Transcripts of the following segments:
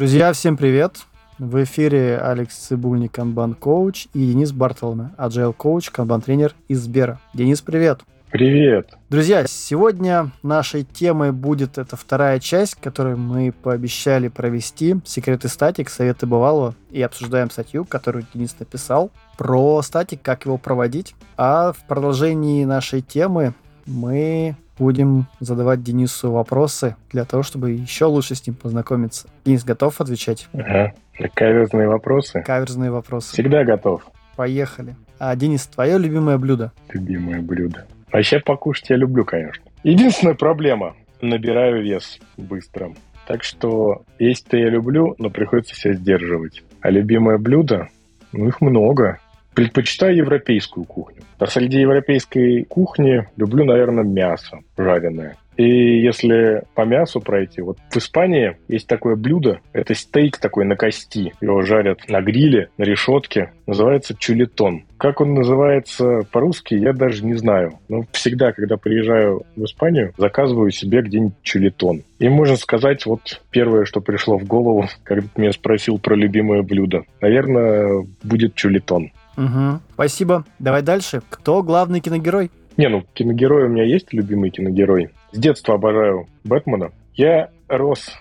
Друзья, всем привет! В эфире Алекс Цибульник, канбан коуч и Денис Бартолме, agile коуч, канбан тренер из Сбера. Денис, привет! Привет! Друзья, сегодня нашей темой будет эта вторая часть, которую мы пообещали провести. Секреты статик, советы бывалого. И обсуждаем статью, которую Денис написал про статик, как его проводить. А в продолжении нашей темы мы будем задавать Денису вопросы для того, чтобы еще лучше с ним познакомиться. Денис, готов отвечать? Ага. Каверзные вопросы? Каверзные вопросы. Всегда готов. Поехали. А, Денис, твое любимое блюдо? Любимое блюдо. Вообще покушать я люблю, конечно. Единственная проблема – набираю вес быстро. Так что есть-то я люблю, но приходится себя сдерживать. А любимое блюдо? Ну, их много. Предпочитаю европейскую кухню. А среди европейской кухни люблю, наверное, мясо жареное. И если по мясу пройти, вот в Испании есть такое блюдо, это стейк такой на кости. Его жарят на гриле, на решетке. Называется чулетон. Как он называется по-русски, я даже не знаю. Но всегда, когда приезжаю в Испанию, заказываю себе где-нибудь чулетон. И можно сказать, вот первое, что пришло в голову, когда ты меня спросил про любимое блюдо. Наверное, будет чулетон. Угу. Спасибо. Давай дальше. Кто главный киногерой? Не, ну, киногерой у меня есть любимый киногерой. С детства обожаю Бэтмена. Я рос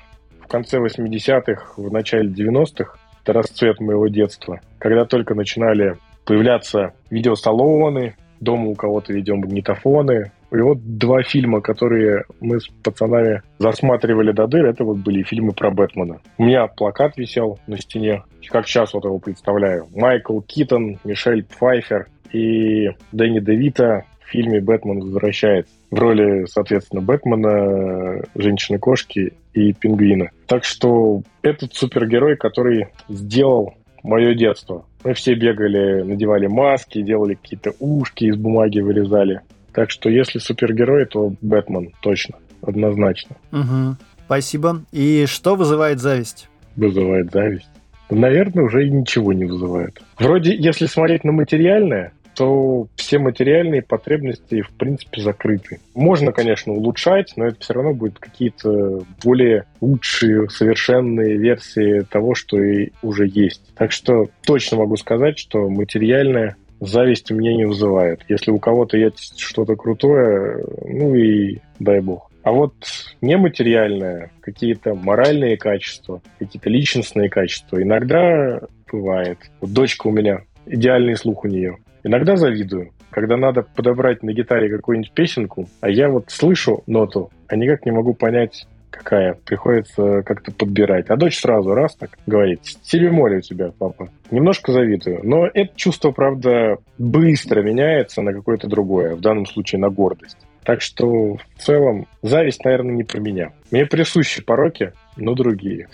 в конце 80-х, в начале 90-х. Это расцвет моего детства. Когда только начинали появляться видеосалоны, дома у кого-то видеомагнитофоны. И вот два фильма, которые мы с пацанами засматривали до дыр, это вот были фильмы про Бэтмена. У меня плакат висел на стене, как сейчас вот его представляю. Майкл Китон, Мишель Пфайфер и Дэнни Девита в фильме «Бэтмен возвращается» в роли, соответственно, Бэтмена, Женщины-кошки и Пингвина. Так что этот супергерой, который сделал мое детство. Мы все бегали, надевали маски, делали какие-то ушки из бумаги, вырезали. Так что если супергерой, то Бэтмен, точно, однозначно. Угу. Спасибо. И что вызывает зависть? Вызывает зависть? Наверное, уже и ничего не вызывает. Вроде, если смотреть на материальное, то все материальные потребности, в принципе, закрыты. Можно, конечно, улучшать, но это все равно будут какие-то более лучшие, совершенные версии того, что и уже есть. Так что точно могу сказать, что материальное зависть меня не вызывает. Если у кого-то есть что-то крутое, ну и дай бог. А вот нематериальное, какие-то моральные качества, какие-то личностные качества, иногда бывает. Вот дочка у меня, идеальный слух у нее. Иногда завидую, когда надо подобрать на гитаре какую-нибудь песенку, а я вот слышу ноту, а никак не могу понять, какая. Приходится как-то подбирать. А дочь сразу раз так говорит, си бемоль у тебя, папа. Немножко завидую. Но это чувство, правда, быстро меняется на какое-то другое. В данном случае на гордость. Так что в целом зависть, наверное, не про меня. Мне присущи пороки, но другие.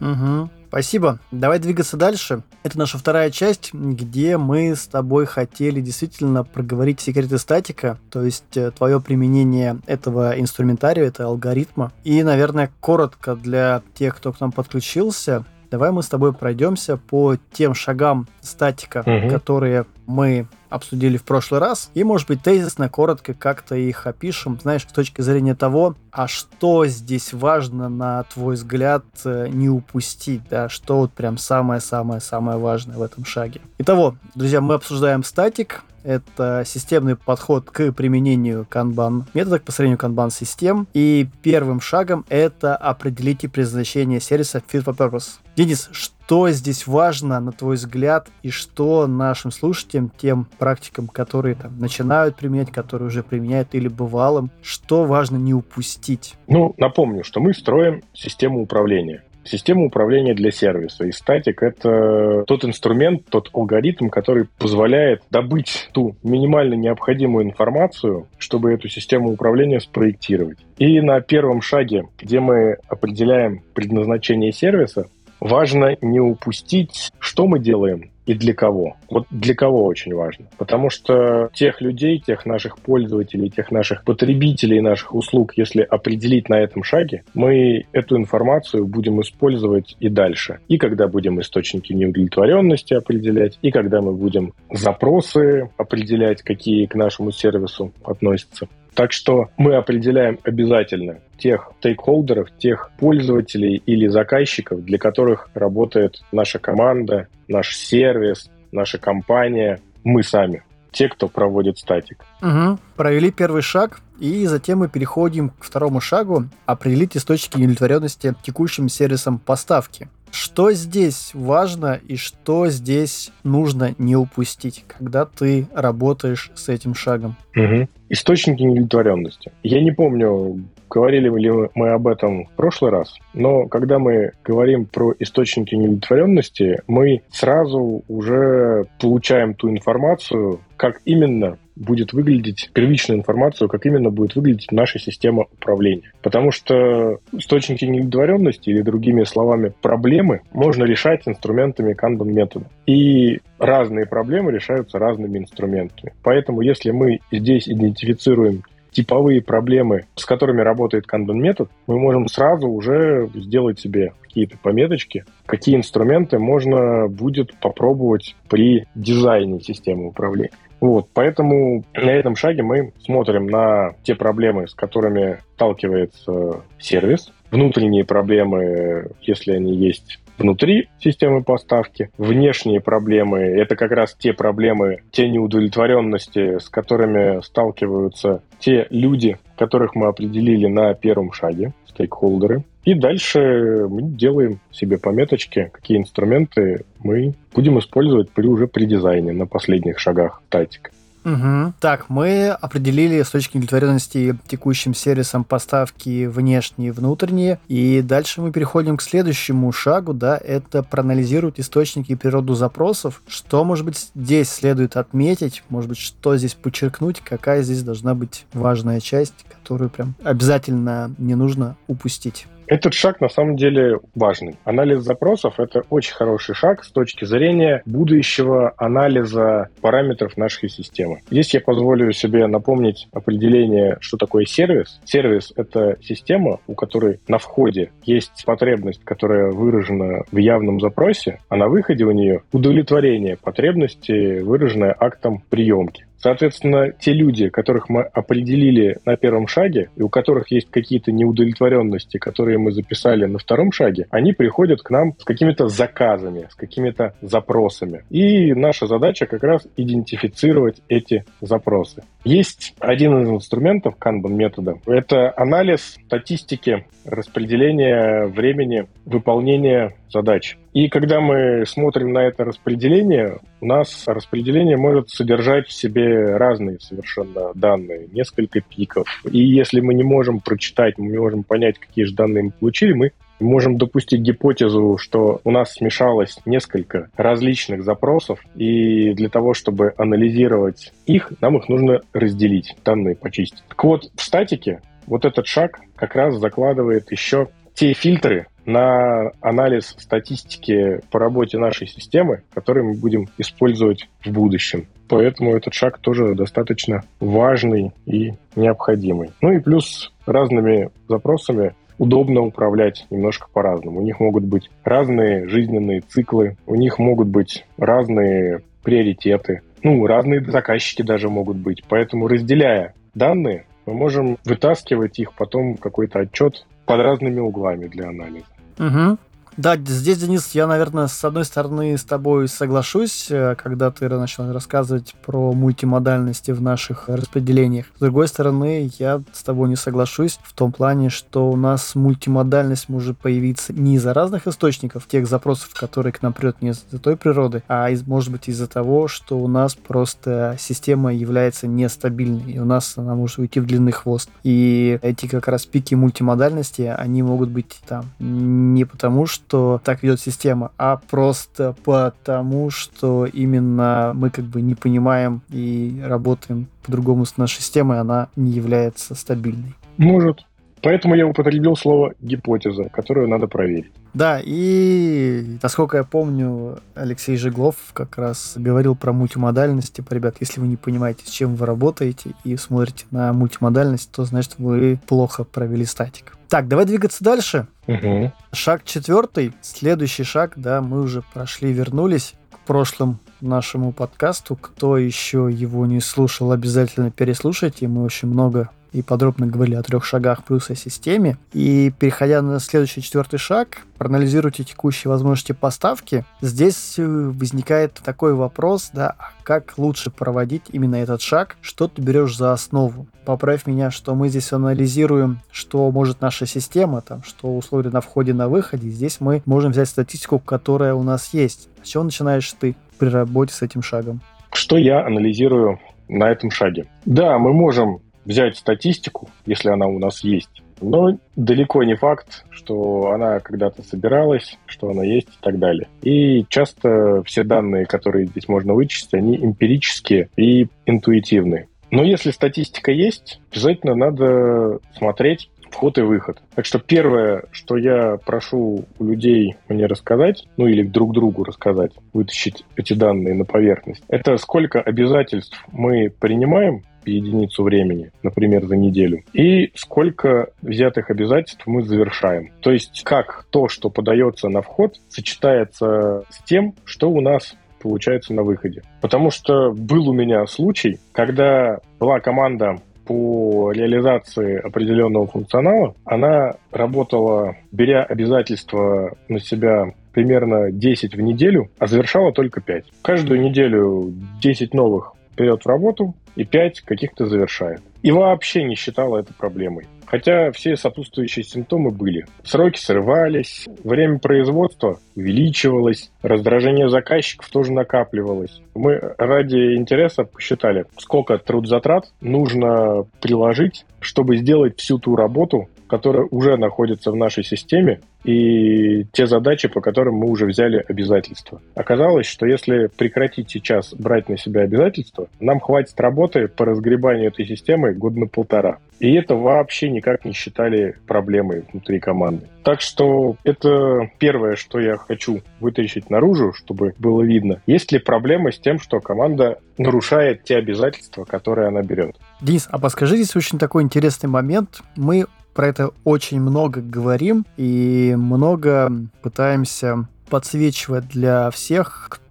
Угу. Спасибо. Давай двигаться дальше. Это наша вторая часть, где мы с тобой хотели действительно проговорить секреты статика, то есть э, твое применение этого инструментария, этого алгоритма. И, наверное, коротко для тех, кто к нам подключился, давай мы с тобой пройдемся по тем шагам статика, угу. которые мы обсудили в прошлый раз, и, может быть, тезисно, коротко как-то их опишем, знаешь, с точки зрения того, а что здесь важно, на твой взгляд, э, не упустить, да, что вот прям самое-самое-самое важное в этом шаге. Итого, друзья, мы обсуждаем статик, это системный подход к применению канбан метода, к построению канбан систем. И первым шагом это определите предназначение сервиса Fit for Purpose. Денис, что здесь важно, на твой взгляд, и что нашим слушателям, тем практикам, которые там начинают применять, которые уже применяют или бывалым, что важно не упустить? Ну, напомню, что мы строим систему управления. Система управления для сервиса. И статик — это тот инструмент, тот алгоритм, который позволяет добыть ту минимально необходимую информацию, чтобы эту систему управления спроектировать. И на первом шаге, где мы определяем предназначение сервиса, важно не упустить, что мы делаем и для кого. Вот для кого очень важно. Потому что тех людей, тех наших пользователей, тех наших потребителей наших услуг, если определить на этом шаге, мы эту информацию будем использовать и дальше. И когда будем источники неудовлетворенности определять, и когда мы будем запросы определять, какие к нашему сервису относятся. Так что мы определяем обязательно тех стейкхолдеров, тех пользователей или заказчиков, для которых работает наша команда, наш сервис, наша компания, мы сами те, кто проводит статик. Угу. Провели первый шаг, и затем мы переходим к второму шагу – определить источники неудовлетворенности текущим сервисом поставки. Что здесь важно и что здесь нужно не упустить, когда ты работаешь с этим шагом? Угу. Источники неудовлетворенности. Я не помню, говорили ли мы об этом в прошлый раз, но когда мы говорим про источники неудовлетворенности, мы сразу уже получаем ту информацию, как именно будет выглядеть, первичную информацию, как именно будет выглядеть наша система управления. Потому что источники неудовлетворенности, или другими словами, проблемы, можно решать инструментами Kanban метода. И разные проблемы решаются разными инструментами. Поэтому если мы здесь идентифицируем типовые проблемы, с которыми работает Kanban метод, мы можем сразу уже сделать себе какие-то пометочки, какие инструменты можно будет попробовать при дизайне системы управления. Вот, поэтому на этом шаге мы смотрим на те проблемы, с которыми сталкивается сервис, внутренние проблемы, если они есть внутри системы поставки. Внешние проблемы — это как раз те проблемы, те неудовлетворенности, с которыми сталкиваются те люди, которых мы определили на первом шаге, стейкхолдеры. И дальше мы делаем себе пометочки, какие инструменты мы будем использовать при, уже при дизайне на последних шагах тактика. Угу. Так, мы определили с точки удовлетворенности текущим сервисом поставки внешние и внутренние. И дальше мы переходим к следующему шагу, да, это проанализировать источники и природу запросов. Что, может быть, здесь следует отметить, может быть, что здесь подчеркнуть, какая здесь должна быть важная часть, которую прям обязательно не нужно упустить. Этот шаг на самом деле важный. Анализ запросов – это очень хороший шаг с точки зрения будущего анализа параметров нашей системы. Здесь я позволю себе напомнить определение, что такое сервис. Сервис – это система, у которой на входе есть потребность, которая выражена в явном запросе, а на выходе у нее удовлетворение потребности, выраженное актом приемки. Соответственно, те люди, которых мы определили на первом шаге, и у которых есть какие-то неудовлетворенности, которые мы записали на втором шаге, они приходят к нам с какими-то заказами, с какими-то запросами. И наша задача как раз идентифицировать эти запросы. Есть один из инструментов Kanban метода. Это анализ статистики распределения времени выполнения задач. И когда мы смотрим на это распределение, у нас распределение может содержать в себе разные совершенно данные, несколько пиков. И если мы не можем прочитать, мы не можем понять, какие же данные мы получили, мы можем допустить гипотезу, что у нас смешалось несколько различных запросов, и для того, чтобы анализировать их, нам их нужно разделить, данные почистить. Так вот, в статике вот этот шаг как раз закладывает еще те фильтры, на анализ статистики по работе нашей системы, которые мы будем использовать в будущем. Поэтому этот шаг тоже достаточно важный и необходимый. Ну и плюс разными запросами удобно управлять немножко по-разному. У них могут быть разные жизненные циклы, у них могут быть разные приоритеты, ну, разные заказчики даже могут быть. Поэтому, разделяя данные, мы можем вытаскивать их потом какой-то отчет под разными углами для анализа. Угу. Да, здесь, Денис, я, наверное, с одной стороны с тобой соглашусь, э, когда ты начал рассказывать про мультимодальности в наших распределениях. С другой стороны, я с тобой не соглашусь в том плане, что у нас мультимодальность может появиться не из-за разных источников, тех запросов, которые к нам придет не из-за той природы, а из, может быть из-за того, что у нас просто система является нестабильной, и у нас она может уйти в длинный хвост. И эти как раз пики мультимодальности, они могут быть там не потому, что что так ведет система, а просто потому, что именно мы как бы не понимаем и работаем по-другому с нашей системой, она не является стабильной. Может. Поэтому я употребил слово гипотеза, которую надо проверить. Да, и насколько я помню, Алексей Жеглов как раз говорил про мультимодальность. Типа, ребят, если вы не понимаете, с чем вы работаете и смотрите на мультимодальность, то значит вы плохо провели статик. Так, давай двигаться дальше. Угу. Шаг четвертый. Следующий шаг, да, мы уже прошли, вернулись прошлым нашему подкасту. Кто еще его не слушал, обязательно переслушайте. Мы очень много и подробно говорили о трех шагах плюс о системе. И переходя на следующий четвертый шаг, проанализируйте текущие возможности поставки. Здесь э, возникает такой вопрос, да, а как лучше проводить именно этот шаг, что ты берешь за основу. Поправь меня, что мы здесь анализируем, что может наша система, там, что условия на входе, на выходе. Здесь мы можем взять статистику, которая у нас есть. С чего начинаешь ты при работе с этим шагом? Что я анализирую на этом шаге? Да, мы можем взять статистику, если она у нас есть, но далеко не факт, что она когда-то собиралась, что она есть и так далее. И часто все данные, которые здесь можно вычесть, они эмпирические и интуитивные. Но если статистика есть, обязательно надо смотреть вход и выход. Так что первое, что я прошу у людей мне рассказать, ну или друг другу рассказать, вытащить эти данные на поверхность, это сколько обязательств мы принимаем единицу времени, например, за неделю, и сколько взятых обязательств мы завершаем. То есть как то, что подается на вход, сочетается с тем, что у нас получается на выходе. Потому что был у меня случай, когда была команда по реализации определенного функционала, она работала, беря обязательства на себя примерно 10 в неделю, а завершала только 5. Каждую неделю 10 новых берет в работу, и 5 каких-то завершает. И вообще не считала это проблемой. Хотя все сопутствующие симптомы были. Сроки срывались, время производства увеличивалось, раздражение заказчиков тоже накапливалось. Мы ради интереса посчитали, сколько труд затрат нужно приложить, чтобы сделать всю ту работу, которая уже находится в нашей системе, и те задачи, по которым мы уже взяли обязательства. Оказалось, что если прекратить сейчас брать на себя обязательства, нам хватит работы по разгребанию этой системы год на полтора. И это вообще никак не считали проблемой внутри команды. Так что это первое, что я хочу вытащить наружу, чтобы было видно. Есть ли проблема с тем, что команда нарушает те обязательства, которые она берет? Денис, а подскажи здесь очень такой интересный момент. Мы про это очень много говорим и много пытаемся подсвечивать для всех, кто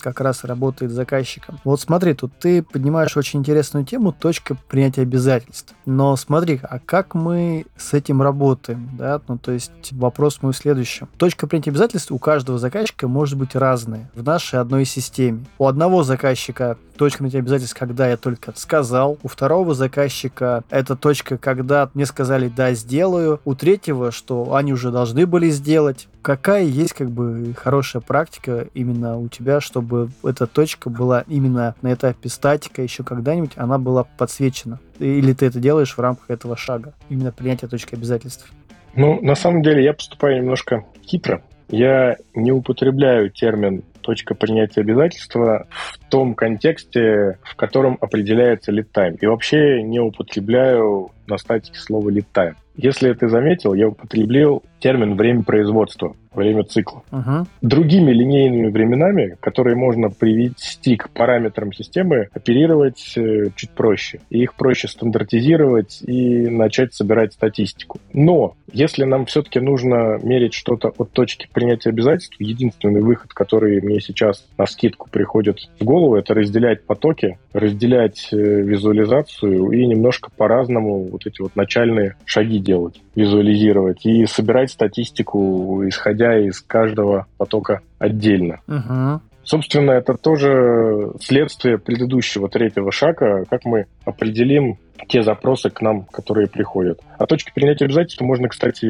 как раз работает с заказчиком. Вот смотри, тут ты поднимаешь очень интересную тему, точка принятия обязательств. Но смотри, а как мы с этим работаем, да? Ну, то есть вопрос мой в следующем. Точка принятия обязательств у каждого заказчика может быть разная в нашей одной системе. У одного заказчика точка принятия обязательств, когда я только сказал. У второго заказчика это точка, когда мне сказали «да, сделаю». У третьего, что они уже должны были сделать. Какая есть как бы хорошая практика именно у тебя тебя, чтобы эта точка была именно на этапе статика, еще когда-нибудь она была подсвечена? Или ты это делаешь в рамках этого шага, именно принятия точки обязательств? Ну, на самом деле я поступаю немножко хитро. Я не употребляю термин точка принятия обязательства в том контексте, в котором определяется lead time. И вообще не употребляю на статике слово lead time. Если ты заметил, я употребил термин «время производства», время цикла. Uh-huh. Другими линейными временами, которые можно привести к параметрам системы, оперировать э, чуть проще. И их проще стандартизировать и начать собирать статистику. Но если нам все-таки нужно мерить что-то от точки принятия обязательств, единственный выход, который мне сейчас на скидку приходит в голову, это разделять потоки, разделять э, визуализацию и немножко по-разному вот эти вот начальные шаги делать, визуализировать и собирать статистику, исходя из каждого потока отдельно. Угу. Собственно, это тоже следствие предыдущего третьего шага, как мы определим те запросы к нам, которые приходят. А точки принятия обязательств можно, кстати,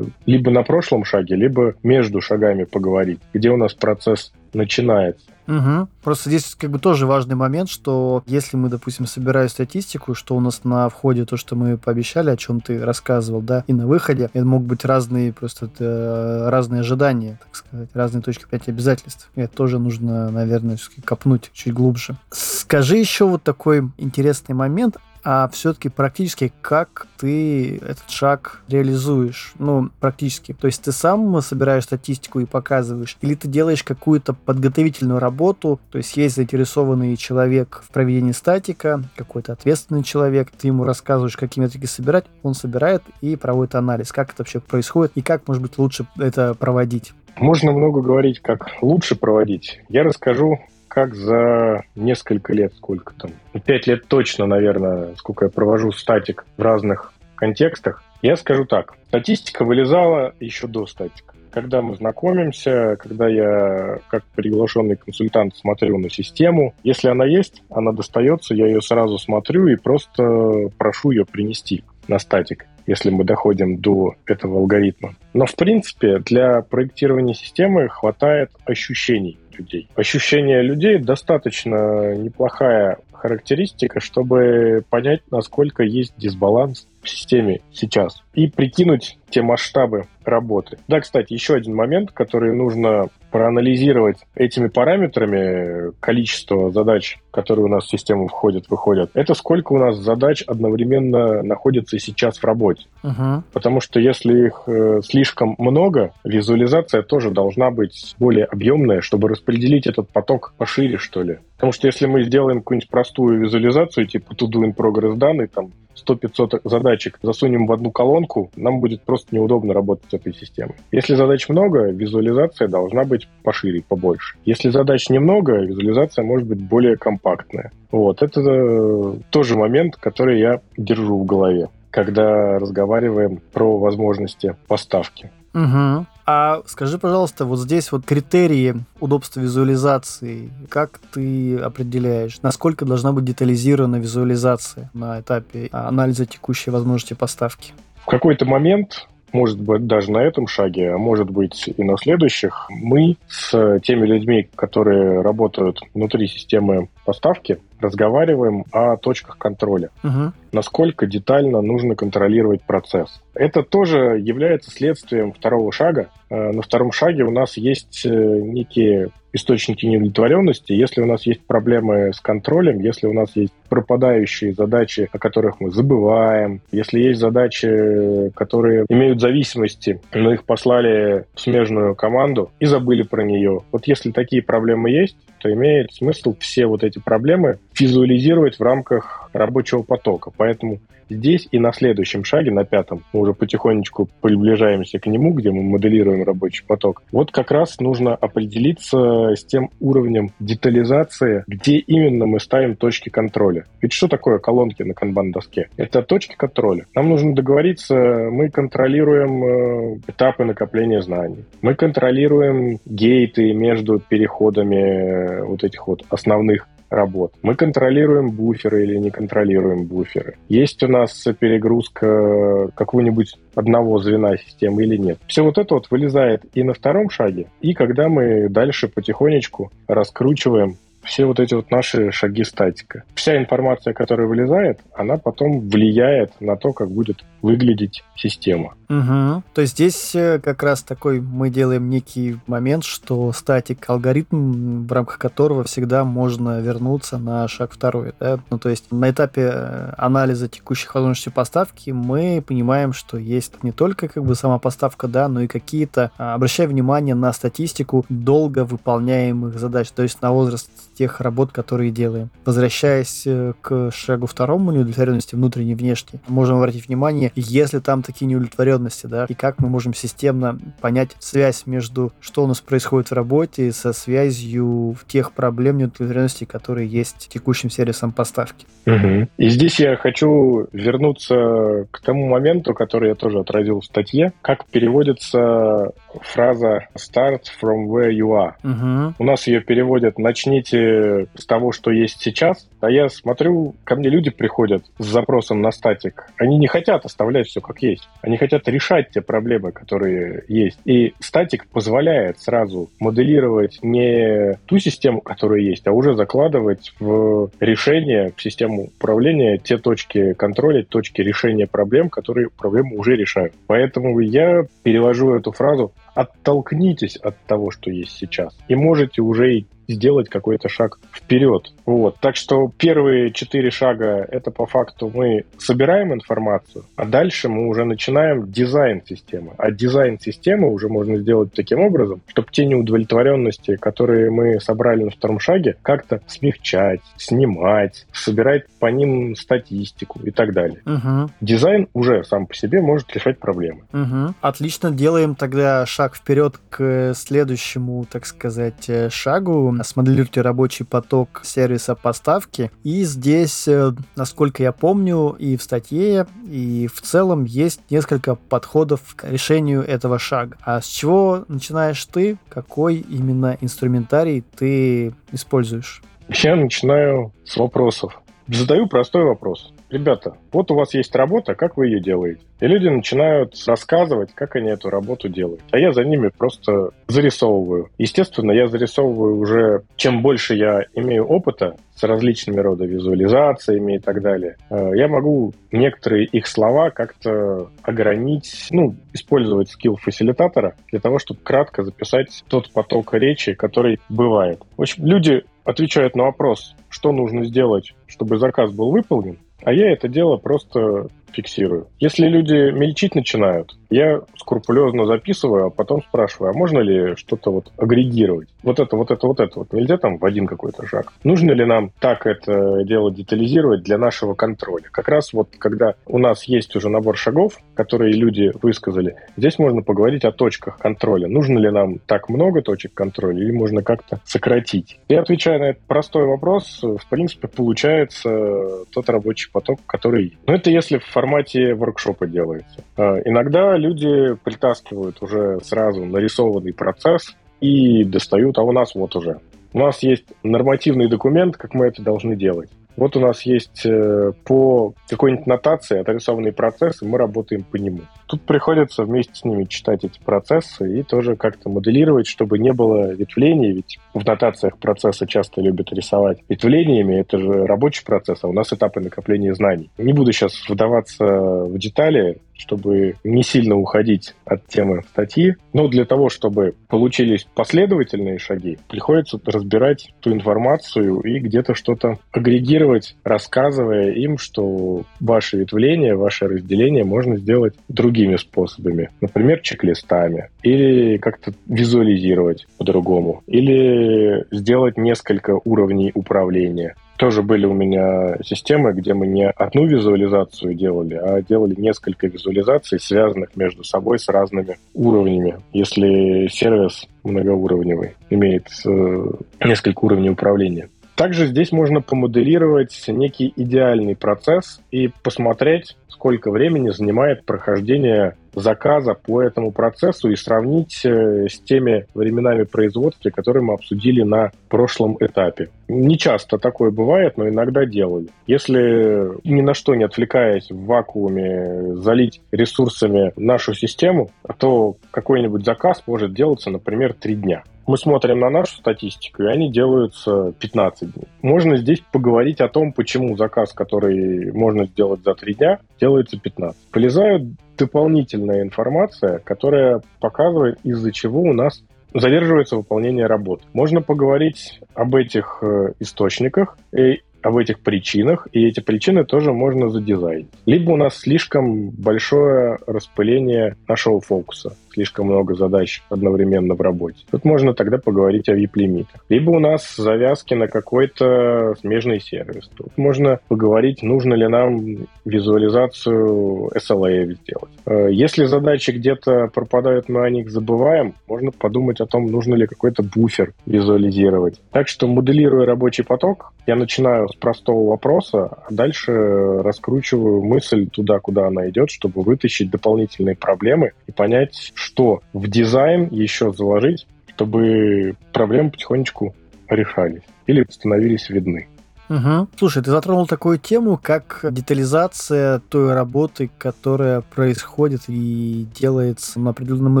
либо на прошлом шаге, либо между шагами поговорить, где у нас процесс начинается. Угу. Просто здесь как бы тоже важный момент, что если мы, допустим, собираем статистику, что у нас на входе то, что мы пообещали, о чем ты рассказывал, да, и на выходе, это могут быть разные просто это, разные ожидания, так сказать, разные точки принятия обязательств. И это тоже нужно, наверное, копнуть чуть глубже. Скажи еще вот такой интересный момент а все-таки практически как ты этот шаг реализуешь? Ну, практически. То есть ты сам собираешь статистику и показываешь, или ты делаешь какую-то подготовительную работу, то есть есть заинтересованный человек в проведении статика, какой-то ответственный человек, ты ему рассказываешь, какие метрики собирать, он собирает и проводит анализ, как это вообще происходит и как, может быть, лучше это проводить. Можно много говорить, как лучше проводить. Я расскажу, как за несколько лет, сколько там, пять лет точно, наверное, сколько я провожу статик в разных контекстах, я скажу так. Статистика вылезала еще до статика. Когда мы знакомимся, когда я как приглашенный консультант смотрю на систему, если она есть, она достается, я ее сразу смотрю и просто прошу ее принести на статик если мы доходим до этого алгоритма. Но, в принципе, для проектирования системы хватает ощущений людей. Ощущение людей достаточно неплохая характеристика, чтобы понять, насколько есть дисбаланс в системе сейчас и прикинуть те масштабы работы. Да, кстати, еще один момент, который нужно проанализировать этими параметрами количество задач, которые у нас в систему входят, выходят, это сколько у нас задач одновременно находится сейчас в работе. Uh-huh. Потому что если их э, слишком много, визуализация тоже должна быть более объемная, чтобы распределить этот поток пошире, что ли. Потому что если мы сделаем какую-нибудь простую визуализацию, типа to do in progress данные, там 100-500 задачек засунем в одну колонку, нам будет просто неудобно работать с этой системой. Если задач много, визуализация должна быть пошире, побольше. Если задач немного, визуализация может быть более компактная. Вот, это э, тоже момент, который я держу в голове, когда разговариваем про возможности поставки. Угу. А скажи, пожалуйста, вот здесь вот критерии удобства визуализации, как ты определяешь, насколько должна быть детализирована визуализация на этапе анализа текущей возможности поставки? В какой-то момент может быть, даже на этом шаге, а может быть и на следующих, мы с теми людьми, которые работают внутри системы поставки, разговариваем о точках контроля. Угу. Насколько детально нужно контролировать процесс. Это тоже является следствием второго шага. Э, на втором шаге у нас есть э, некие источники неудовлетворенности. Если у нас есть проблемы с контролем, если у нас есть пропадающие задачи, о которых мы забываем, если есть задачи, которые имеют зависимости, но их послали в смежную команду и забыли про нее. Вот если такие проблемы есть, то имеет смысл все вот эти проблемы визуализировать в рамках рабочего потока. Поэтому здесь и на следующем шаге, на пятом, мы уже потихонечку приближаемся к нему, где мы моделируем рабочий поток. Вот как раз нужно определиться с тем уровнем детализации, где именно мы ставим точки контроля. Ведь что такое колонки на канбан-доске? Это точки контроля. Нам нужно договориться, мы контролируем э, этапы накопления знаний. Мы контролируем гейты между переходами вот этих вот основных работ. Мы контролируем буферы или не контролируем буферы. Есть у нас перегрузка какого-нибудь одного звена системы или нет. Все вот это вот вылезает и на втором шаге, и когда мы дальше потихонечку раскручиваем все вот эти вот наши шаги статика. Вся информация, которая вылезает, она потом влияет на то, как будет выглядеть система. Угу. То есть здесь э, как раз такой мы делаем некий момент, что статик алгоритм, в рамках которого всегда можно вернуться на шаг второй. Да? Ну, то есть на этапе э, анализа текущих возможностей поставки мы понимаем, что есть не только как бы сама поставка, да, но и какие-то, а, обращая внимание на статистику долго выполняемых задач, то есть на возраст тех работ, которые делаем. Возвращаясь э, к шагу второму неудовлетворенности внутренней и внешней, можем обратить внимание, если там такие неудовлетворенности, да, и как мы можем системно понять связь между, что у нас происходит в работе, со связью тех проблем неудовлетворенности, которые есть текущим сервисом поставки. Угу. И здесь я хочу вернуться к тому моменту, который я тоже отразил в статье, как переводится фраза «start from where you are». Угу. У нас ее переводят «начните с того, что есть сейчас», а я смотрю, ко мне люди приходят с запросом на статик. Они не хотят оставлять все как есть. Они хотят решать те проблемы, которые есть. И статик позволяет сразу моделировать не ту систему, которая есть, а уже закладывать в решение, в систему управления те точки контроля, точки решения проблем, которые проблемы уже решают. Поэтому я перевожу эту фразу оттолкнитесь от того, что есть сейчас, и можете уже сделать какой-то шаг вперед. Вот. Так что первые четыре шага — это по факту мы собираем информацию, а дальше мы уже начинаем дизайн системы. А дизайн системы уже можно сделать таким образом, чтобы те неудовлетворенности, которые мы собрали на втором шаге, как-то смягчать, снимать, собирать по ним статистику и так далее. Угу. Дизайн уже сам по себе может решать проблемы. Угу. Отлично, делаем тогда шаг вперед к следующему, так сказать, шагу. Смоделируйте рабочий поток сервиса поставки. И здесь, э, насколько я помню, и в статье, и в целом есть несколько подходов к решению этого шага. А с чего начинаешь ты? Какой именно инструментарий ты используешь? Я начинаю с вопросов. Задаю простой вопрос. Ребята, вот у вас есть работа, как вы ее делаете? И люди начинают рассказывать, как они эту работу делают. А я за ними просто зарисовываю. Естественно, я зарисовываю уже, чем больше я имею опыта с различными рода визуализациями и так далее, э, я могу некоторые их слова как-то огранить, ну, использовать скилл фасилитатора для того, чтобы кратко записать тот поток речи, который бывает. В общем, люди отвечают на вопрос, что нужно сделать, чтобы заказ был выполнен, а я это дело просто фиксирую. Если люди мельчить начинают, я скрупулезно записываю, а потом спрашиваю, а можно ли что-то вот агрегировать? Вот это, вот это, вот это. Вот нельзя там в один какой-то шаг. Нужно ли нам так это дело детализировать для нашего контроля? Как раз вот когда у нас есть уже набор шагов, которые люди высказали, здесь можно поговорить о точках контроля. Нужно ли нам так много точек контроля или можно как-то сократить? И отвечая на этот простой вопрос, в принципе, получается тот рабочий поток, который... Ну, это если в формате воркшопа делается. А, иногда люди притаскивают уже сразу нарисованный процесс и достают, а у нас вот уже. У нас есть нормативный документ, как мы это должны делать. Вот у нас есть э, по какой-нибудь нотации отрисованный процесс, и мы работаем по нему. Тут приходится вместе с ними читать эти процессы и тоже как-то моделировать, чтобы не было ветвлений, ведь в нотациях процесса часто любят рисовать ветвлениями, это же рабочий процесс, а у нас этапы накопления знаний. Не буду сейчас вдаваться в детали, чтобы не сильно уходить от темы статьи. Но для того, чтобы получились последовательные шаги, приходится разбирать ту информацию и где-то что-то агрегировать, рассказывая им, что ваше ветвление, ваше разделение можно сделать другими способами. Например, чек-листами. Или как-то визуализировать по-другому. Или сделать несколько уровней управления тоже были у меня системы, где мы не одну визуализацию делали, а делали несколько визуализаций, связанных между собой с разными уровнями. Если сервис многоуровневый, имеет э, несколько уровней управления. Также здесь можно помоделировать некий идеальный процесс и посмотреть, сколько времени занимает прохождение заказа по этому процессу и сравнить э, с теми временами производства, которые мы обсудили на прошлом этапе. Не часто такое бывает, но иногда делали. Если ни на что не отвлекаясь в вакууме, залить ресурсами нашу систему, то какой-нибудь заказ может делаться, например, три дня мы смотрим на нашу статистику, и они делаются 15 дней. Можно здесь поговорить о том, почему заказ, который можно сделать за 3 дня, делается 15. Полезает дополнительная информация, которая показывает, из-за чего у нас задерживается выполнение работы. Можно поговорить об этих э, источниках и об этих причинах, и эти причины тоже можно задизайнить. Либо у нас слишком большое распыление нашего фокуса слишком много задач одновременно в работе. Тут можно тогда поговорить о VIP-лимитах. Либо у нас завязки на какой-то смежный сервис. Тут можно поговорить, нужно ли нам визуализацию SLA сделать. Э, если задачи где-то пропадают, мы о них забываем, можно подумать о том, нужно ли какой-то буфер визуализировать. Так что, моделируя рабочий поток, я начинаю с простого вопроса, а дальше раскручиваю мысль туда, куда она идет, чтобы вытащить дополнительные проблемы и понять, что в дизайн еще заложить, чтобы проблемы потихонечку решались или становились видны. Угу. Слушай, ты затронул такую тему, как детализация той работы, которая происходит и делается на определенном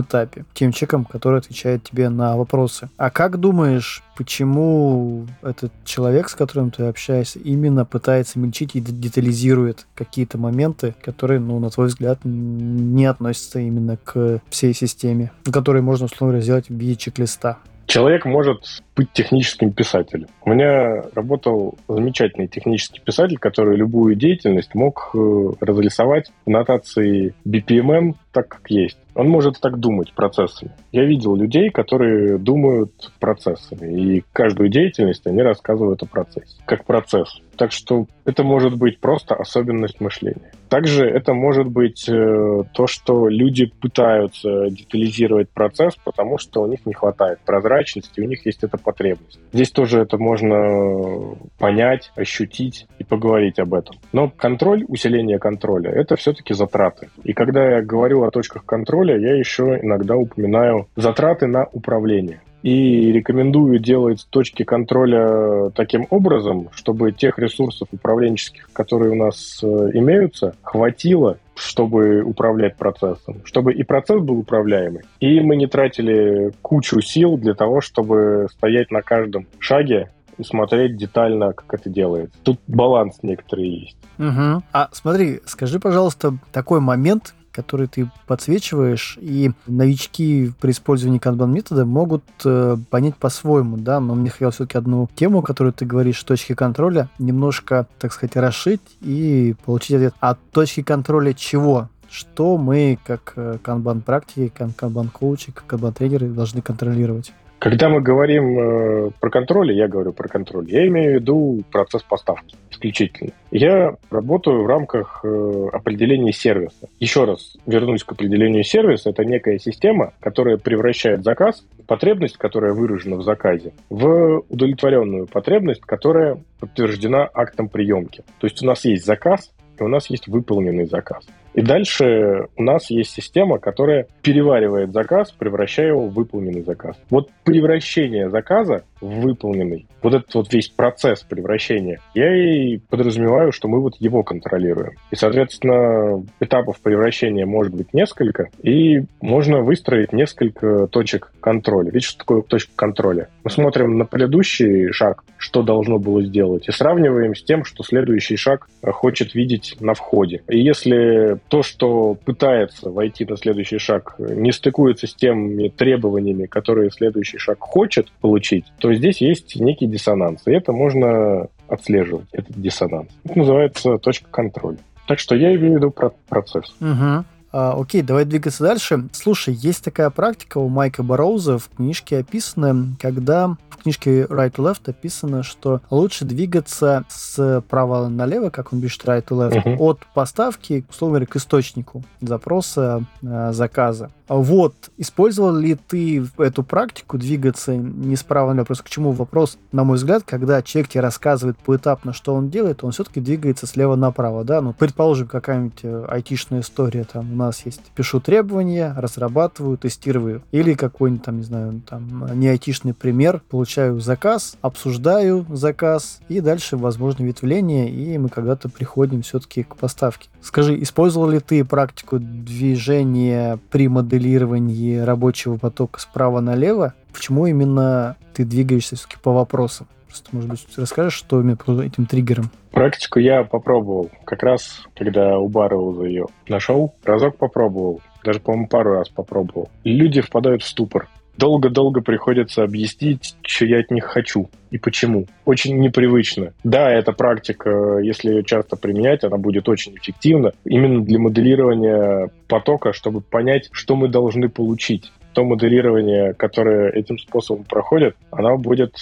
этапе, тем человеком, который отвечает тебе на вопросы. А как думаешь, почему этот человек, с которым ты общаешься, именно пытается мельчить и детализирует какие-то моменты, которые, ну, на твой взгляд, не относятся именно к всей системе, которые можно, условно говоря, сделать в виде чек-листа? Человек может быть техническим писателем. У меня работал замечательный технический писатель, который любую деятельность мог э, разрисовать в нотации BPMN так, как есть. Он может так думать процессами. Я видел людей, которые думают процессами, и каждую деятельность они рассказывают о процессе, как процесс. Так что это может быть просто особенность мышления. Также это может быть э, то, что люди пытаются детализировать процесс, потому что у них не хватает прозрачности, у них есть эта потребность. Здесь тоже это можно понять, ощутить и поговорить об этом. Но контроль, усиление контроля, это все-таки затраты. И когда я говорю о точках контроля, я еще иногда упоминаю затраты на управление. И рекомендую делать точки контроля таким образом, чтобы тех ресурсов управленческих, которые у нас э, имеются, хватило, чтобы управлять процессом, чтобы и процесс был управляемый, и мы не тратили кучу сил для того, чтобы стоять на каждом шаге и смотреть детально, как это делается. Тут баланс некоторый есть. Угу. А смотри, скажи, пожалуйста, такой момент, который ты подсвечиваешь, и новички при использовании канбан-метода могут э, понять по-своему, да, но мне хотелось все-таки одну тему, которую ты говоришь, точки контроля, немножко, так сказать, расшить и получить ответ. А точки контроля чего? Что мы, как э, канбан-практики, канбан-коучи, как канбан-тренеры должны контролировать? Когда мы говорим э, про контроль, я говорю про контроль, я имею в виду процесс поставки исключительно. Я работаю в рамках э, определения сервиса. Еще раз вернусь к определению сервиса. Это некая система, которая превращает заказ, потребность, которая выражена в заказе, в удовлетворенную потребность, которая подтверждена актом приемки. То есть у нас есть заказ, и у нас есть выполненный заказ. И дальше у нас есть система, которая переваривает заказ, превращая его в выполненный заказ. Вот превращение заказа в выполненный, вот этот вот весь процесс превращения, я и подразумеваю, что мы вот его контролируем. И, соответственно, этапов превращения может быть несколько, и можно выстроить несколько точек контроля. Видишь, что такое точка контроля? Мы смотрим на предыдущий шаг, что должно было сделать, и сравниваем с тем, что следующий шаг хочет видеть на входе. И если то, что пытается войти на следующий шаг, не стыкуется с теми требованиями, которые следующий шаг хочет получить, то здесь есть некий диссонанс. И это можно отслеживать, этот диссонанс. Это называется точка контроля. Так что я имею в виду про процесс. Угу. А, окей, давай двигаться дальше. Слушай, есть такая практика у Майка Бароуза в книжке описана, когда в книжке Right to Left описано, что лучше двигаться с права налево, как он пишет Right to Left, uh-huh. от поставки, условно говоря, к источнику запроса э, заказа. Вот, использовал ли ты эту практику двигаться не справа налево? Просто к чему вопрос, на мой взгляд, когда человек тебе рассказывает поэтапно, что он делает, он все-таки двигается слева направо, да? Ну, предположим, какая-нибудь э, айтишная история, там, нас есть, пишу требования, разрабатываю, тестирую. Или какой-нибудь, там, не знаю, там, не айтишный пример, получаю заказ, обсуждаю заказ, и дальше возможно ветвление, и мы когда-то приходим все-таки к поставке. Скажи, использовал ли ты практику движения при модели моделировании рабочего потока справа налево, почему именно ты двигаешься все-таки по вопросам? Просто, может быть, расскажешь, что именно под этим триггером? Практику я попробовал. Как раз, когда у Барроуза ее нашел, разок попробовал. Даже, по-моему, пару раз попробовал. Люди впадают в ступор долго-долго приходится объяснить, что я от них хочу и почему. Очень непривычно. Да, эта практика, если ее часто применять, она будет очень эффективна именно для моделирования потока, чтобы понять, что мы должны получить то моделирование, которое этим способом проходит, оно будет,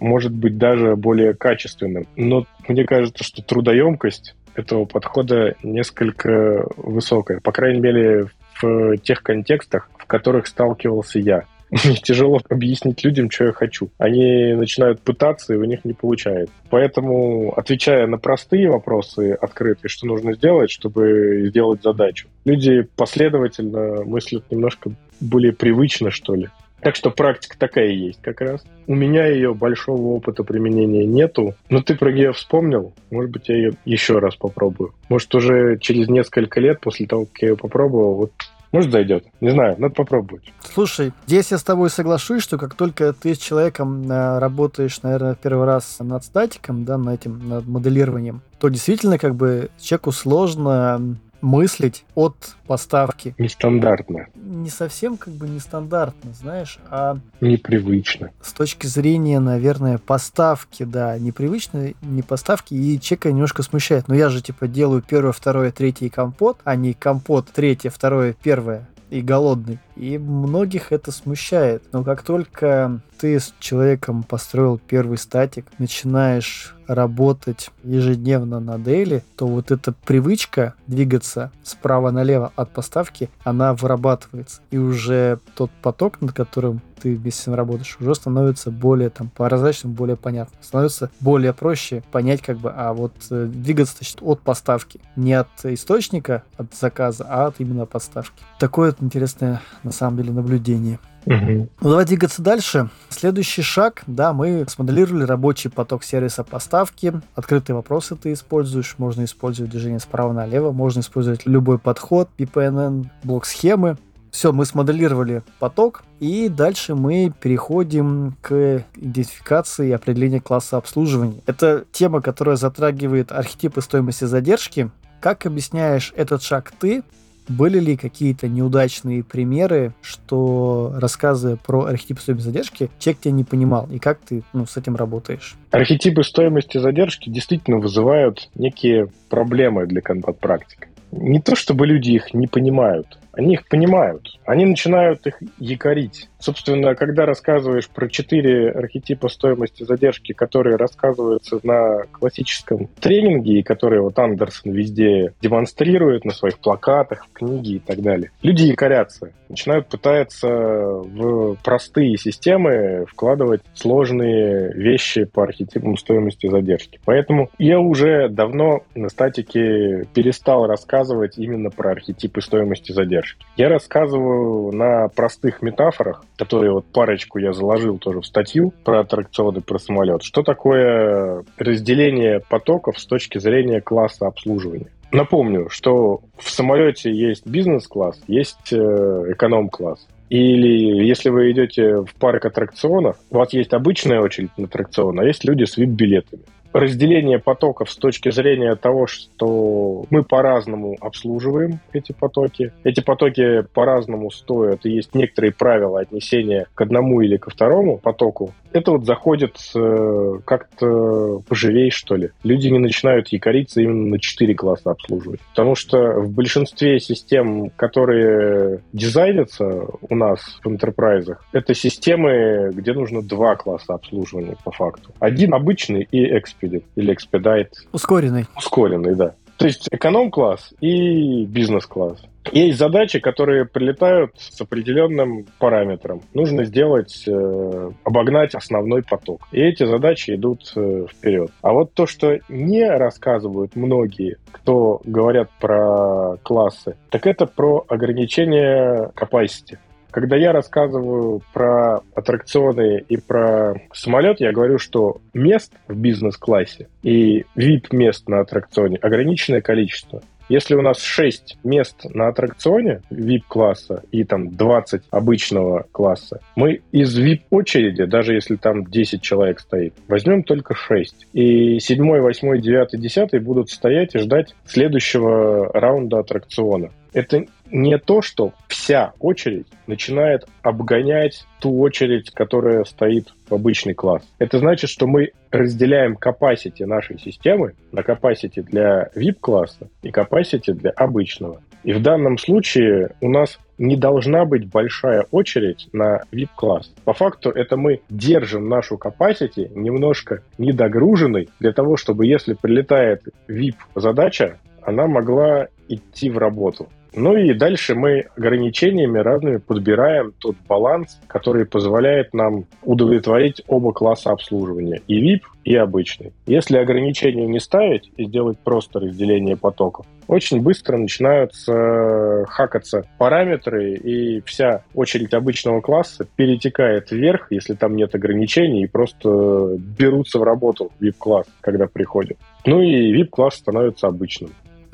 может быть, даже более качественным. Но мне кажется, что трудоемкость этого подхода несколько высокая. По крайней мере, в тех контекстах, в которых сталкивался я. Мне тяжело объяснить людям, что я хочу. Они начинают пытаться, и у них не получается. Поэтому, отвечая на простые вопросы открытые, что нужно сделать, чтобы сделать задачу, люди последовательно мыслят немножко более привычно, что ли. Так что практика такая есть как раз. У меня ее большого опыта применения нету. Но ты про нее вспомнил. Может быть, я ее еще раз попробую. Может, уже через несколько лет после того, как я ее попробовал, вот может, зайдет. Не знаю, надо попробовать. Слушай, здесь я с тобой соглашусь, что как только ты с человеком э, работаешь, наверное, первый раз над статиком, да, над этим, над моделированием, то действительно как бы человеку сложно мыслить от поставки. Нестандартно. Не совсем как бы нестандартно, знаешь, а... Непривычно. С точки зрения, наверное, поставки, да, непривычно, не поставки, и человека немножко смущает. Но я же, типа, делаю первое, второе, третье компот, а не компот, третье, второе, первое и голодный. И многих это смущает. Но как только ты с человеком построил первый статик, начинаешь работать ежедневно на дейли, то вот эта привычка двигаться справа налево от поставки, она вырабатывается. И уже тот поток, над которым ты вместе с работаешь, уже становится более там прозрачным, более понятным. Становится более проще понять, как бы, а вот э, двигаться значит, от поставки. Не от источника, от заказа, а от именно поставки. Такое вот интересное, на самом деле, наблюдение. Угу. Ну, давай двигаться дальше. Следующий шаг, да, мы смоделировали рабочий поток сервиса поставки. Открытые вопросы ты используешь, можно использовать движение справа налево, можно использовать любой подход, PPNN, блок схемы. Все, мы смоделировали поток, и дальше мы переходим к идентификации и определению класса обслуживания. Это тема, которая затрагивает архетипы стоимости задержки. Как объясняешь этот шаг ты? Были ли какие-то неудачные примеры, что рассказывая про архетипы стоимости задержки, человек тебя не понимал, и как ты ну, с этим работаешь? Архетипы стоимости задержки действительно вызывают некие проблемы для контакт-практик. Не то чтобы люди их не понимают, они их понимают. Они начинают их якорить. Собственно, когда рассказываешь про четыре архетипа стоимости задержки, которые рассказываются на классическом тренинге и которые вот Андерсон везде демонстрирует на своих плакатах, в книге и так далее, люди якорятся, начинают пытаться в простые системы вкладывать сложные вещи по архетипам стоимости задержки. Поэтому я уже давно на статике перестал рассказывать именно про архетипы стоимости задержки. Я рассказываю на простых метафорах, которые вот парочку я заложил тоже в статью про аттракционы, про самолет. Что такое разделение потоков с точки зрения класса обслуживания? Напомню, что в самолете есть бизнес-класс, есть э, эконом-класс. Или если вы идете в парк аттракционов, у вас есть обычная очередь на аттракцион, а есть люди с VIP-билетами разделение потоков с точки зрения того, что мы по-разному обслуживаем эти потоки. Эти потоки по-разному стоят, и есть некоторые правила отнесения к одному или ко второму потоку. Это вот заходит э, как-то поживей, что ли. Люди не начинают якориться именно на четыре класса обслуживать. Потому что в большинстве систем, которые дизайнятся у нас в интерпрайзах, это системы, где нужно два класса обслуживания по факту. Один обычный и Expedit или Expedite. Ускоренный. Ускоренный, да. То есть эконом-класс и бизнес-класс. Есть задачи, которые прилетают с определенным параметром. Нужно сделать, э, обогнать основной поток. И эти задачи идут э, вперед. А вот то, что не рассказывают многие, кто говорят про классы, так это про ограничение capacity. Когда я рассказываю про аттракционы и про самолет, я говорю, что мест в бизнес-классе и VIP-мест на аттракционе ограниченное количество. Если у нас 6 мест на аттракционе VIP-класса и там 20 обычного класса, мы из VIP-очереди, даже если там 10 человек стоит, возьмем только 6. И 7, 8, 9, 10 будут стоять и ждать следующего раунда аттракциона. Это не то, что вся очередь начинает обгонять ту очередь, которая стоит в обычный класс. Это значит, что мы разделяем capacity нашей системы на capacity для VIP-класса и capacity для обычного. И в данном случае у нас не должна быть большая очередь на VIP-класс. По факту это мы держим нашу capacity немножко недогруженной для того, чтобы если прилетает VIP-задача, она могла идти в работу. Ну и дальше мы ограничениями разными подбираем тот баланс, который позволяет нам удовлетворить оба класса обслуживания, и VIP, и обычный. Если ограничения не ставить и сделать просто разделение потоков, очень быстро начинаются хакаться параметры, и вся очередь обычного класса перетекает вверх, если там нет ограничений, и просто берутся в работу VIP-класс, когда приходят. Ну и VIP-класс становится обычным.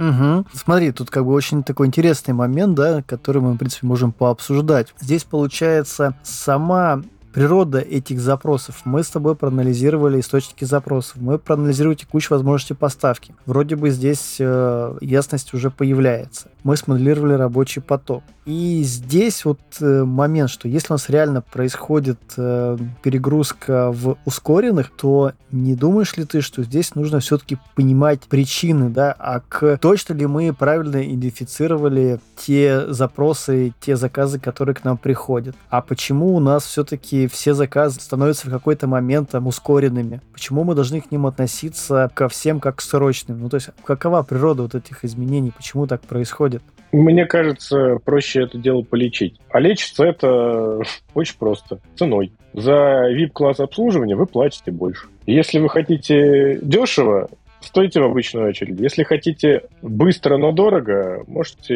Угу. Смотри, тут как бы очень такой интересный момент, да, который мы, в принципе, можем пообсуждать. Здесь, получается, сама природа этих запросов. Мы с тобой проанализировали источники запросов, мы проанализировали текущие возможности поставки. Вроде бы здесь э, ясность уже появляется. Мы смоделировали рабочий поток. И здесь вот э, момент, что если у нас реально происходит э, перегрузка в ускоренных, то не думаешь ли ты, что здесь нужно все-таки понимать причины, да, а к точно ли мы правильно идентифицировали те запросы, те заказы, которые к нам приходят? А почему у нас все-таки все заказы становятся в какой-то момент там, ускоренными? Почему мы должны к ним относиться ко всем как к срочным? Ну, то есть, какова природа вот этих изменений? Почему так происходит? Мне кажется, проще это дело полечить. А лечится это очень просто. Ценой. За VIP-класс обслуживания вы платите больше. Если вы хотите дешево, стойте в обычную очередь. Если хотите быстро, но дорого, можете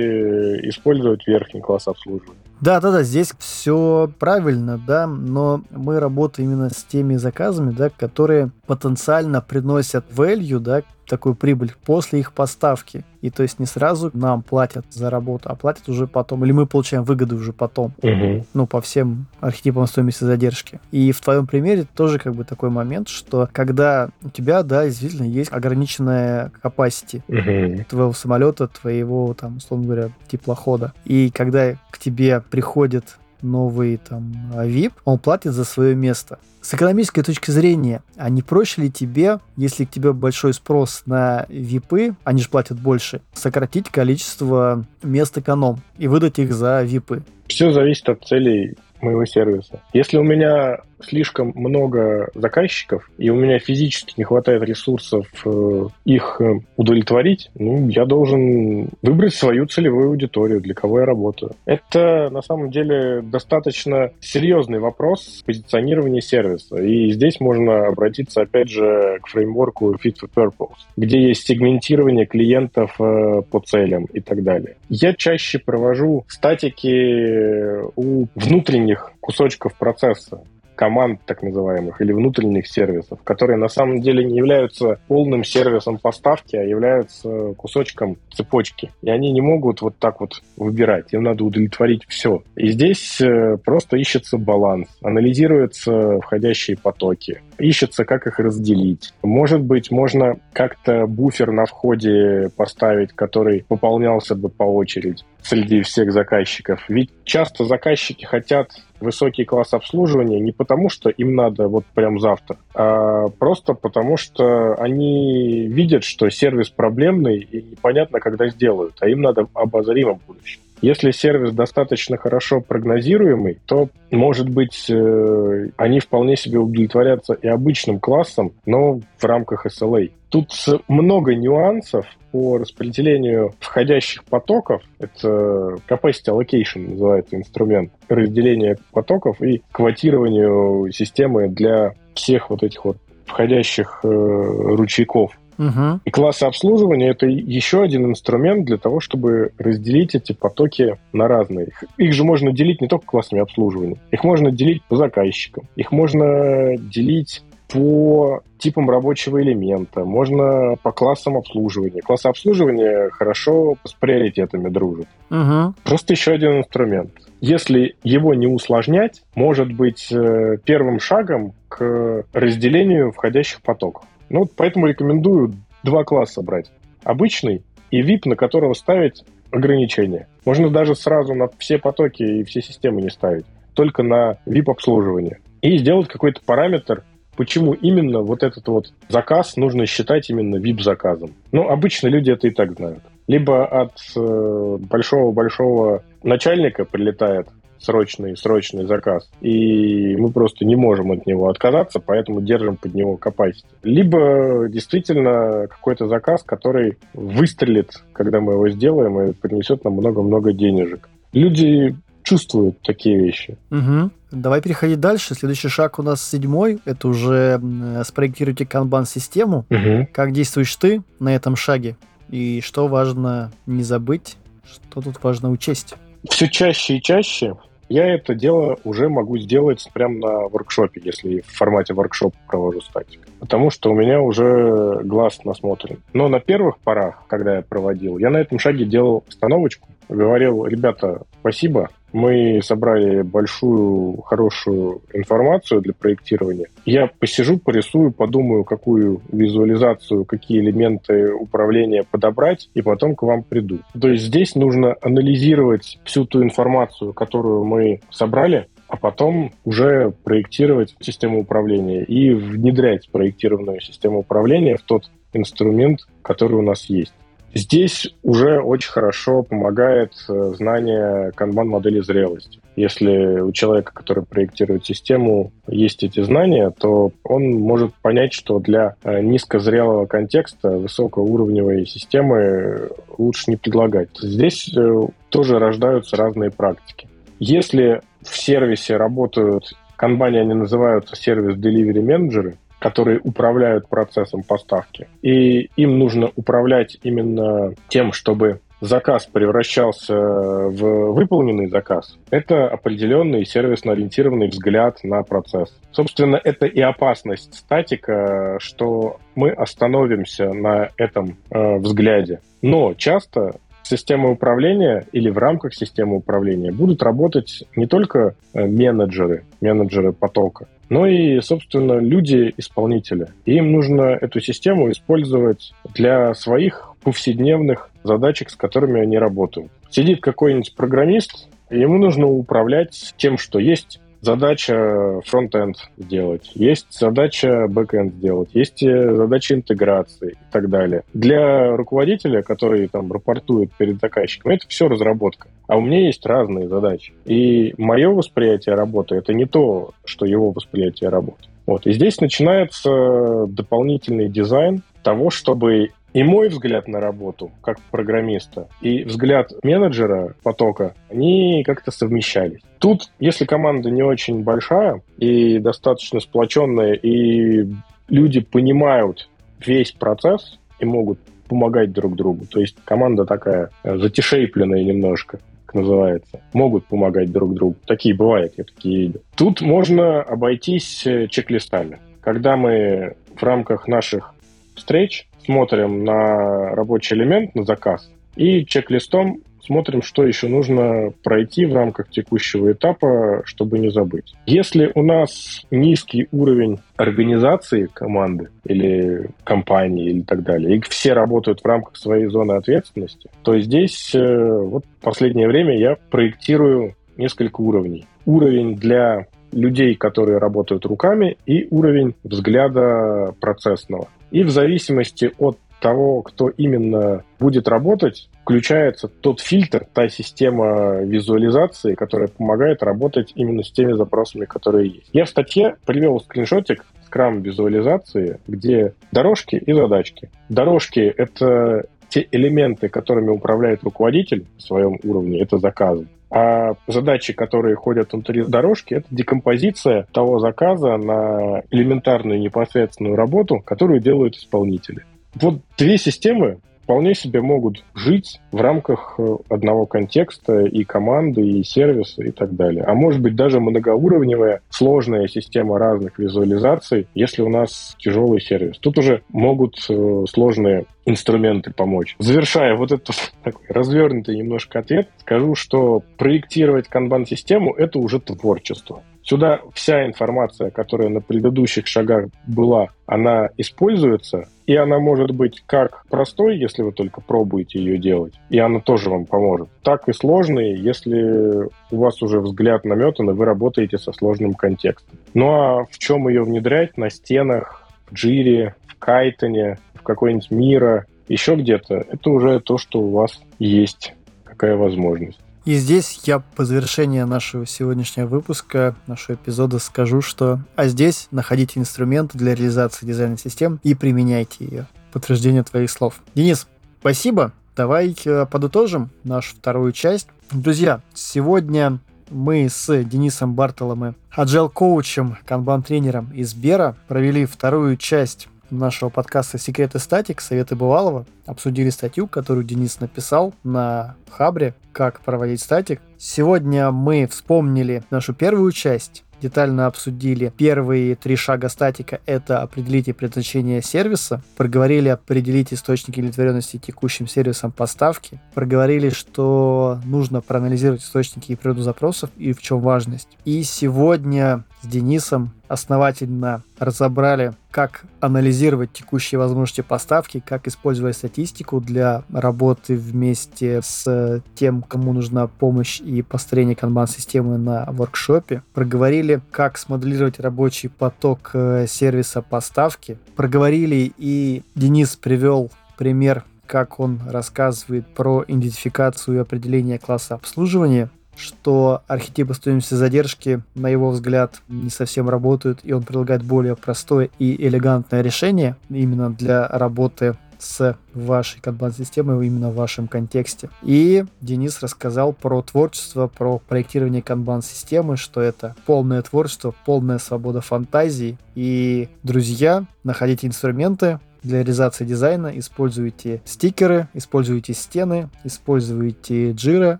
использовать верхний класс обслуживания. Да, да, да, здесь все правильно, да, но мы работаем именно с теми заказами, да, которые потенциально приносят value, да, такую прибыль после их поставки. И то есть не сразу нам платят за работу, а платят уже потом. Или мы получаем выгоду уже потом. Угу. Ну, по всем архетипам стоимости задержки. И в твоем примере тоже как бы такой момент, что когда у тебя, да, действительно есть ограниченная capacity угу. твоего самолета, твоего, там, условно говоря, теплохода. И когда к тебе приходит новый там VIP, он платит за свое место. С экономической точки зрения, а не проще ли тебе, если к тебе большой спрос на VIP, они же платят больше, сократить количество мест эконом и выдать их за VIP? Все зависит от целей моего сервиса. Если у меня слишком много заказчиков, и у меня физически не хватает ресурсов э, их э, удовлетворить, ну, я должен выбрать свою целевую аудиторию, для кого я работаю. Это, на самом деле, достаточно серьезный вопрос позиционирования сервиса. И здесь можно обратиться, опять же, к фреймворку Fit for Purpose, где есть сегментирование клиентов э, по целям и так далее. Я чаще провожу статики у внутренних кусочков процесса команд так называемых или внутренних сервисов, которые на самом деле не являются полным сервисом поставки, а являются кусочком цепочки. И они не могут вот так вот выбирать. Им надо удовлетворить все. И здесь э, просто ищется баланс, анализируются входящие потоки, ищется, как их разделить. Может быть, можно как-то буфер на входе поставить, который пополнялся бы по очереди среди всех заказчиков. Ведь часто заказчики хотят высокий класс обслуживания не потому, что им надо вот прям завтра, а просто потому, что они видят, что сервис проблемный и непонятно, когда сделают, а им надо обозримом будущем. Если сервис достаточно хорошо прогнозируемый, то, может быть, э, они вполне себе удовлетворятся и обычным классом, но в рамках SLA. Тут много нюансов по распределению входящих потоков. Это capacity allocation называется инструмент разделения потоков и квотированию системы для всех вот этих вот входящих э, ручейков. Угу. И классы обслуживания это еще один инструмент для того, чтобы разделить эти потоки на разные. Их же можно делить не только классами обслуживания, их можно делить по заказчикам, их можно делить по типам рабочего элемента, можно по классам обслуживания. Классы обслуживания хорошо с приоритетами дружат. Угу. Просто еще один инструмент. Если его не усложнять, может быть э, первым шагом к разделению входящих потоков. Ну, вот поэтому рекомендую два класса брать. Обычный и VIP, на которого ставить ограничения. Можно даже сразу на все потоки и все системы не ставить, только на VIP-обслуживание. И сделать какой-то параметр, почему именно вот этот вот заказ нужно считать именно VIP-заказом. Ну, обычно люди это и так знают. Либо от э, большого-большого начальника прилетает срочный, срочный заказ, и мы просто не можем от него отказаться, поэтому держим под него capacity. Либо действительно какой-то заказ, который выстрелит, когда мы его сделаем, и принесет нам много-много денежек. Люди чувствуют такие вещи. Угу. Давай переходить дальше. Следующий шаг у нас седьмой. Это уже спроектируйте канбан-систему. Угу. Как действуешь ты на этом шаге? И что важно не забыть, что тут важно учесть? Все чаще и чаще я это дело уже могу сделать прямо на воркшопе, если в формате воркшопа провожу статик. Потому что у меня уже глаз насмотрен. Но на первых порах, когда я проводил, я на этом шаге делал остановочку, говорил, ребята, спасибо, мы собрали большую, хорошую информацию для проектирования. Я посижу, порисую, подумаю, какую визуализацию, какие элементы управления подобрать, и потом к вам приду. То есть здесь нужно анализировать всю ту информацию, которую мы собрали, а потом уже проектировать систему управления и внедрять проектированную систему управления в тот инструмент, который у нас есть. Здесь уже очень хорошо помогает э, знание канбан-модели зрелости. Если у человека, который проектирует систему, есть эти знания, то он может понять, что для э, низкозрелого контекста высокоуровневой системы лучше не предлагать. Здесь э, тоже рождаются разные практики. Если в сервисе работают, канбане они называются сервис-деливери менеджеры, которые управляют процессом поставки. И им нужно управлять именно тем, чтобы заказ превращался в выполненный заказ, это определенный сервисно-ориентированный взгляд на процесс. Собственно, это и опасность статика, что мы остановимся на этом э, взгляде. Но часто системы управления или в рамках системы управления будут работать не только э, менеджеры, менеджеры потока, но и, собственно, люди-исполнители. Им нужно эту систему использовать для своих повседневных задачек, с которыми они работают. Сидит какой-нибудь программист, ему нужно управлять тем, что есть задача фронт-энд сделать, есть задача бэк-энд сделать, есть э, задача интеграции и так далее. Для руководителя, который там рапортует перед заказчиком, это все разработка. А у меня есть разные задачи. И мое восприятие работы — это не то, что его восприятие работы. Вот. И здесь начинается дополнительный дизайн того, чтобы и мой взгляд на работу как программиста, и взгляд менеджера потока, они как-то совмещались. Тут, если команда не очень большая и достаточно сплоченная, и люди понимают весь процесс и могут помогать друг другу, то есть команда такая э, затишейпленная немножко, как называется, могут помогать друг другу. Такие бывают, я такие видел. Тут можно обойтись э, чек-листами. Когда мы в рамках наших встреч смотрим на рабочий элемент, на заказ, и чек-листом смотрим, что еще нужно пройти в рамках текущего этапа, чтобы не забыть. Если у нас низкий уровень организации команды или компании или так далее, и все работают в рамках своей зоны ответственности, то здесь э, вот последнее время я проектирую несколько уровней. Уровень для людей, которые работают руками, и уровень взгляда процессного. И в зависимости от того, кто именно будет работать, включается тот фильтр, та система визуализации, которая помогает работать именно с теми запросами, которые есть. Я в статье привел скриншотик скрам визуализации, где дорожки и задачки. Дорожки — это те элементы, которыми управляет руководитель в своем уровне, это заказы. А задачи, которые ходят внутри дорожки, это декомпозиция того заказа на элементарную непосредственную работу, которую делают исполнители. Вот две системы вполне себе могут жить в рамках э, одного контекста и команды, и сервиса, и так далее. А может быть даже многоуровневая, сложная система разных визуализаций, если у нас тяжелый сервис. Тут уже могут э, сложные инструменты помочь. Завершая вот этот такой развернутый немножко ответ, скажу, что проектировать канбан-систему — это уже творчество. Сюда вся информация, которая на предыдущих шагах была, она используется, и она может быть как простой, если вы только пробуете ее делать, и она тоже вам поможет, так и сложной, если у вас уже взгляд наметан, и вы работаете со сложным контекстом. Ну а в чем ее внедрять? На стенах, в джире, в кайтоне, в какой-нибудь мира, еще где-то. Это уже то, что у вас есть, какая возможность. И здесь я по завершении нашего сегодняшнего выпуска, нашего эпизода скажу, что а здесь находите инструменты для реализации дизайна систем и применяйте ее. Подтверждение твоих слов. Денис, спасибо. Давай э, подытожим нашу вторую часть. Друзья, сегодня мы с Денисом Бартолом и agile коучем канбан-тренером из Бера провели вторую часть нашего подкаста «Секреты статик. Советы Бывалова». Обсудили статью, которую Денис написал на Хабре «Как проводить статик». Сегодня мы вспомнили нашу первую часть детально обсудили первые три шага статика. Это определите предназначение сервиса. Проговорили определить источники удовлетворенности текущим сервисом поставки. Проговорили, что нужно проанализировать источники и природу запросов и в чем важность. И сегодня с Денисом основательно разобрали, как анализировать текущие возможности поставки, как использовать статистику для работы вместе с тем, кому нужна помощь и построение канбан-системы на воркшопе. Проговорили, как смоделировать рабочий поток э, сервиса поставки. Проговорили и Денис привел пример как он рассказывает про идентификацию и определение класса обслуживания что архетипы стоимости задержки, на его взгляд, не совсем работают, и он предлагает более простое и элегантное решение именно для работы с вашей канбан-системой именно в вашем контексте. И Денис рассказал про творчество, про проектирование канбан-системы, что это полное творчество, полная свобода фантазии. И, друзья, находите инструменты, для реализации дизайна используйте стикеры, используйте стены, используйте Jira,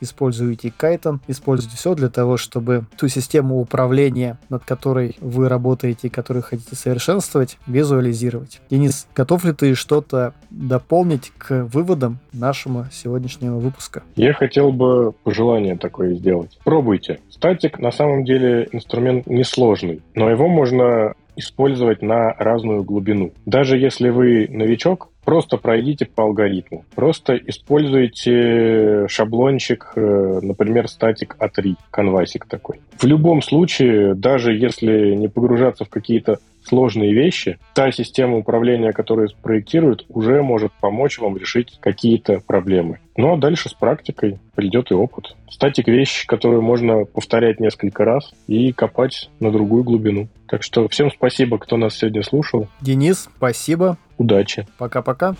используйте Kaiton, используйте все для того, чтобы ту систему управления, над которой вы работаете и которую хотите совершенствовать, визуализировать. Денис, готов ли ты что-то дополнить к выводам нашего сегодняшнего выпуска? Я хотел бы пожелание такое сделать. Пробуйте. Статик на самом деле инструмент несложный, но его можно использовать на разную глубину. Даже если вы новичок, просто пройдите по алгоритму. Просто используйте шаблончик, э, например, статик А3, конвасик такой. В любом случае, даже если не погружаться в какие-то сложные вещи, та система управления, которую спроектируют, уже может помочь вам решить какие-то проблемы. Ну а дальше с практикой придет и опыт. Статик вещь, которую можно повторять несколько раз и копать на другую глубину. Так что всем спасибо, кто нас сегодня слушал. Денис, спасибо. Удачи. Пока-пока.